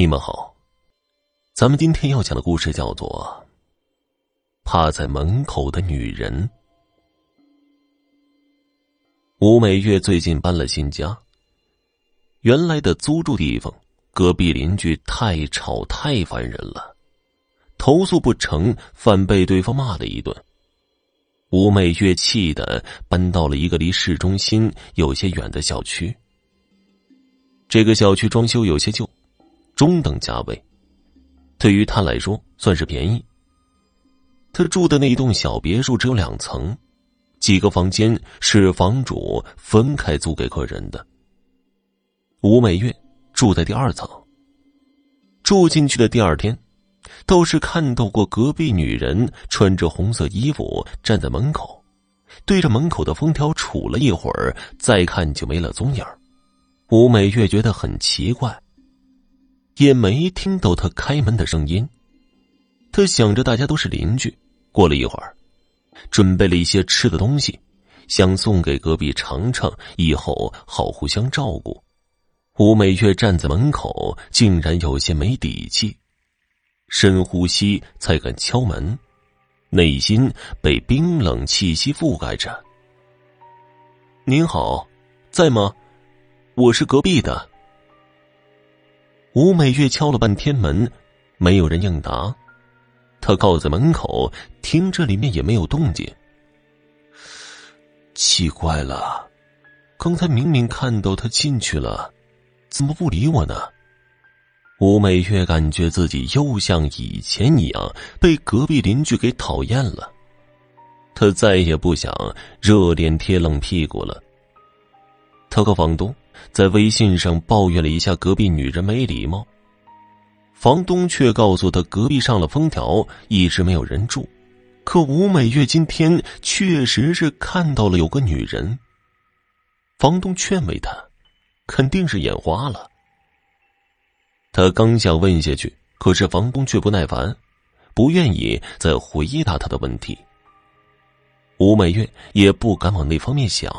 你们好，咱们今天要讲的故事叫做《趴在门口的女人》。吴美月最近搬了新家，原来的租住地方，隔壁邻居太吵太烦人了，投诉不成，反被对方骂了一顿。吴美月气的搬到了一个离市中心有些远的小区。这个小区装修有些旧。中等价位，对于他来说算是便宜。他住的那一栋小别墅只有两层，几个房间是房主分开租给客人的。吴美月住在第二层。住进去的第二天，倒是看到过隔壁女人穿着红色衣服站在门口，对着门口的封条杵了一会儿，再看就没了踪影吴美月觉得很奇怪。也没听到他开门的声音，他想着大家都是邻居。过了一会儿，准备了一些吃的东西，想送给隔壁尝尝，以后好互相照顾。吴美月站在门口，竟然有些没底气，深呼吸才敢敲门，内心被冰冷气息覆盖着。您好，在吗？我是隔壁的。吴美月敲了半天门，没有人应答。她靠在门口，听着里面也没有动静。奇怪了，刚才明明看到他进去了，怎么不理我呢？吴美月感觉自己又像以前一样被隔壁邻居给讨厌了。她再也不想热脸贴冷屁股了。他和房东。在微信上抱怨了一下隔壁女人没礼貌，房东却告诉他隔壁上了封条，一直没有人住。可吴美月今天确实是看到了有个女人。房东劝慰他，肯定是眼花了。他刚想问下去，可是房东却不耐烦，不愿意再回答他的问题。吴美月也不敢往那方面想。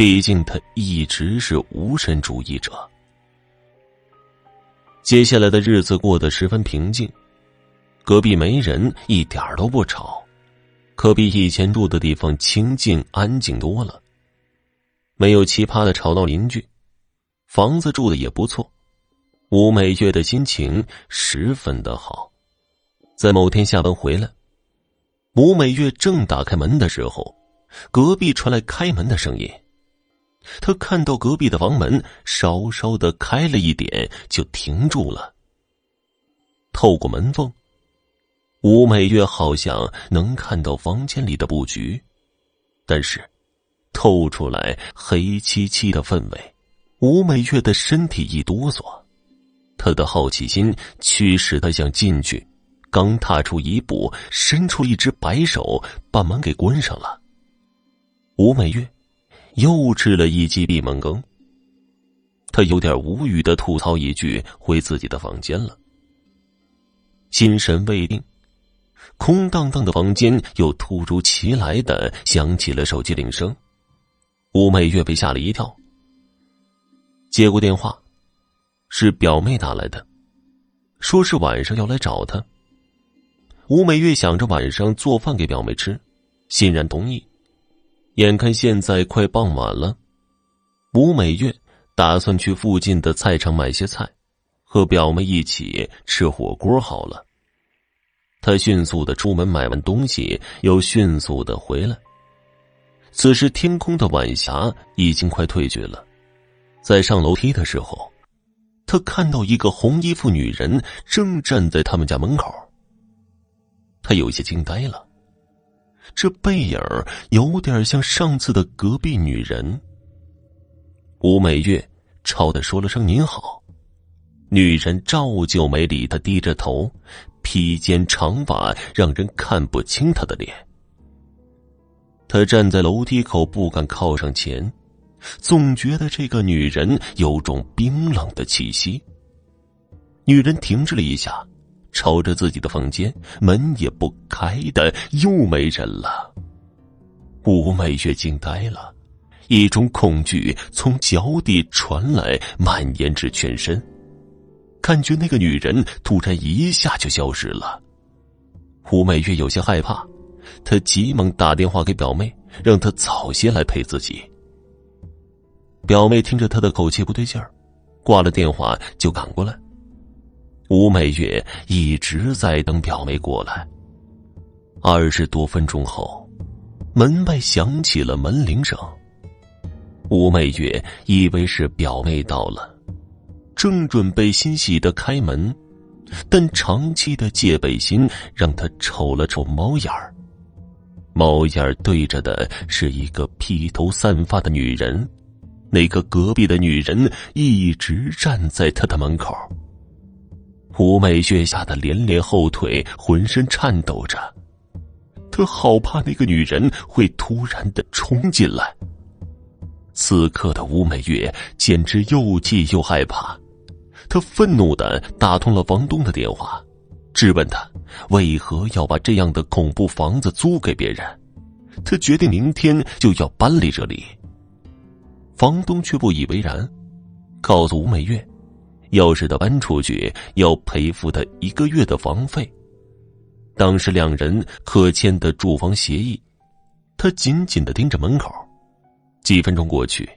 毕竟他一直是无神主义者。接下来的日子过得十分平静，隔壁没人，一点都不吵，可比以前住的地方清静安静多了。没有奇葩的吵闹邻居，房子住的也不错，吴美月的心情十分的好。在某天下班回来，吴美月正打开门的时候，隔壁传来开门的声音。他看到隔壁的房门稍稍的开了一点，就停住了。透过门缝，吴美月好像能看到房间里的布局，但是透出来黑漆漆的氛围。吴美月的身体一哆嗦，她的好奇心驱使她想进去，刚踏出一步，伸出一只白手把门给关上了。吴美月。又吃了一记闭门羹。他有点无语的吐槽一句，回自己的房间了。心神未定，空荡荡的房间又突如其来的响起了手机铃声。吴美月被吓了一跳，接过电话，是表妹打来的，说是晚上要来找她。吴美月想着晚上做饭给表妹吃，欣然同意。眼看现在快傍晚了，吴美月打算去附近的菜场买些菜，和表妹一起吃火锅。好了，她迅速的出门买完东西，又迅速的回来。此时天空的晚霞已经快退去了，在上楼梯的时候，他看到一个红衣服女人正站在他们家门口，他有些惊呆了。这背影有点像上次的隔壁女人。吴美月朝他说了声“您好”，女人照旧没理他，低着头，披肩长发让人看不清她的脸。他站在楼梯口，不敢靠上前，总觉得这个女人有种冰冷的气息。女人停滞了一下。朝着自己的房间，门也不开的，又没人了。吴美月惊呆了，一种恐惧从脚底传来，蔓延至全身。感觉那个女人突然一下就消失了。胡美月有些害怕，她急忙打电话给表妹，让她早些来陪自己。表妹听着她的口气不对劲儿，挂了电话就赶过来。吴美月一直在等表妹过来。二十多分钟后，门外响起了门铃声。吴美月以为是表妹到了，正准备欣喜的开门，但长期的戒备心让她瞅了瞅猫眼儿。猫眼儿对着的是一个披头散发的女人，那个隔壁的女人一直站在她的门口。吴美月吓得连连后退，浑身颤抖着。她好怕那个女人会突然的冲进来。此刻的吴美月简直又气又害怕，她愤怒的打通了房东的电话，质问他为何要把这样的恐怖房子租给别人。他决定明天就要搬离这里。房东却不以为然，告诉吴美月，要是他搬出去，要赔付他一个月的房费。当时两人可签的住房协议，他紧紧的盯着门口。几分钟过去，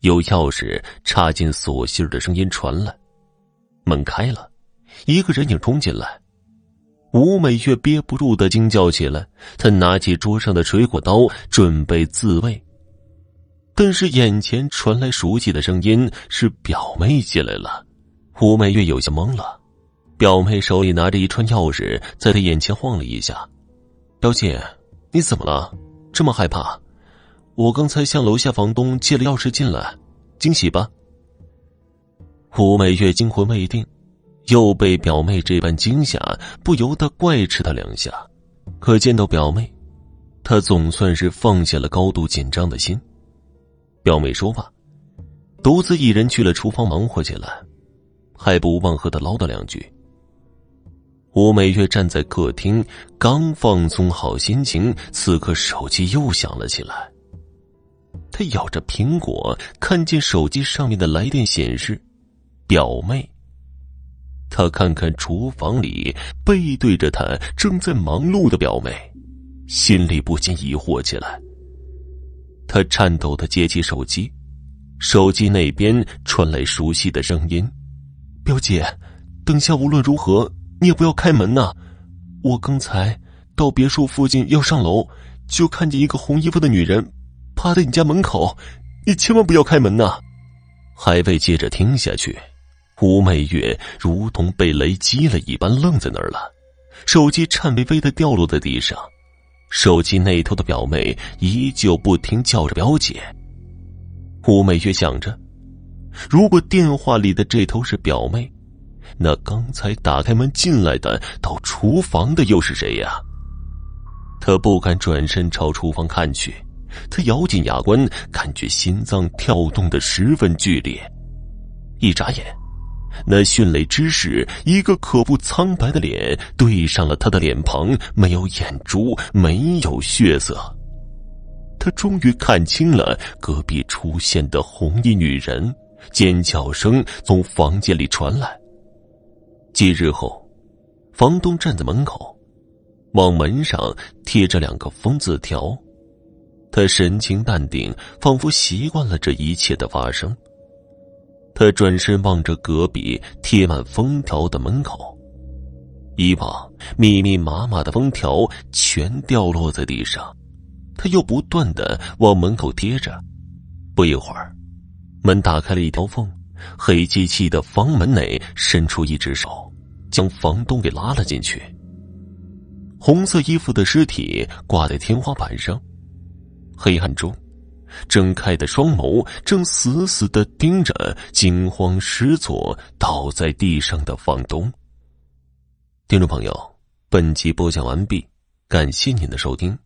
有钥匙插进锁芯的声音传来，门开了，一个人影冲进来。吴美月憋不住的惊叫起来，她拿起桌上的水果刀准备自卫，但是眼前传来熟悉的声音，是表妹进来了。吴美月有些懵了。表妹手里拿着一串钥匙，在她眼前晃了一下。表姐，你怎么了？这么害怕？我刚才向楼下房东借了钥匙进来，惊喜吧？胡美月惊魂未定，又被表妹这般惊吓，不由得怪斥她两下。可见到表妹，她总算是放下了高度紧张的心。表妹说话，独自一人去了厨房忙活起来，还不忘和她唠叨两句。吴美月站在客厅，刚放松好心情，此刻手机又响了起来。她咬着苹果，看见手机上面的来电显示“表妹”。她看看厨房里背对着她正在忙碌的表妹，心里不禁疑惑起来。他颤抖的接起手机，手机那边传来熟悉的声音：“表姐，等下无论如何。”你也不要开门呐！我刚才到别墅附近要上楼，就看见一个红衣服的女人趴在你家门口，你千万不要开门呐！还未接着听下去，吴美月如同被雷击了一般愣在那儿了，手机颤巍巍的掉落在地上，手机那头的表妹依旧不停叫着表姐。吴美月想着，如果电话里的这头是表妹。那刚才打开门进来的到厨房的又是谁呀？他不敢转身朝厨房看去，他咬紧牙关，感觉心脏跳动的十分剧烈。一眨眼，那迅雷之势，一个可怖苍白的脸对上了他的脸庞，没有眼珠，没有血色。他终于看清了隔壁出现的红衣女人，尖叫声从房间里传来。几日后，房东站在门口，往门上贴着两个封字条。他神情淡定，仿佛习惯了这一切的发生。他转身望着隔壁贴满封条的门口，一望，密密麻麻的封条全掉落在地上。他又不断的往门口贴着。不一会儿，门打开了一条缝。黑漆漆的房门内伸出一只手，将房东给拉了进去。红色衣服的尸体挂在天花板上，黑暗中，睁开的双眸正死死的盯着惊慌失措倒在地上的房东。听众朋友，本集播讲完毕，感谢您的收听。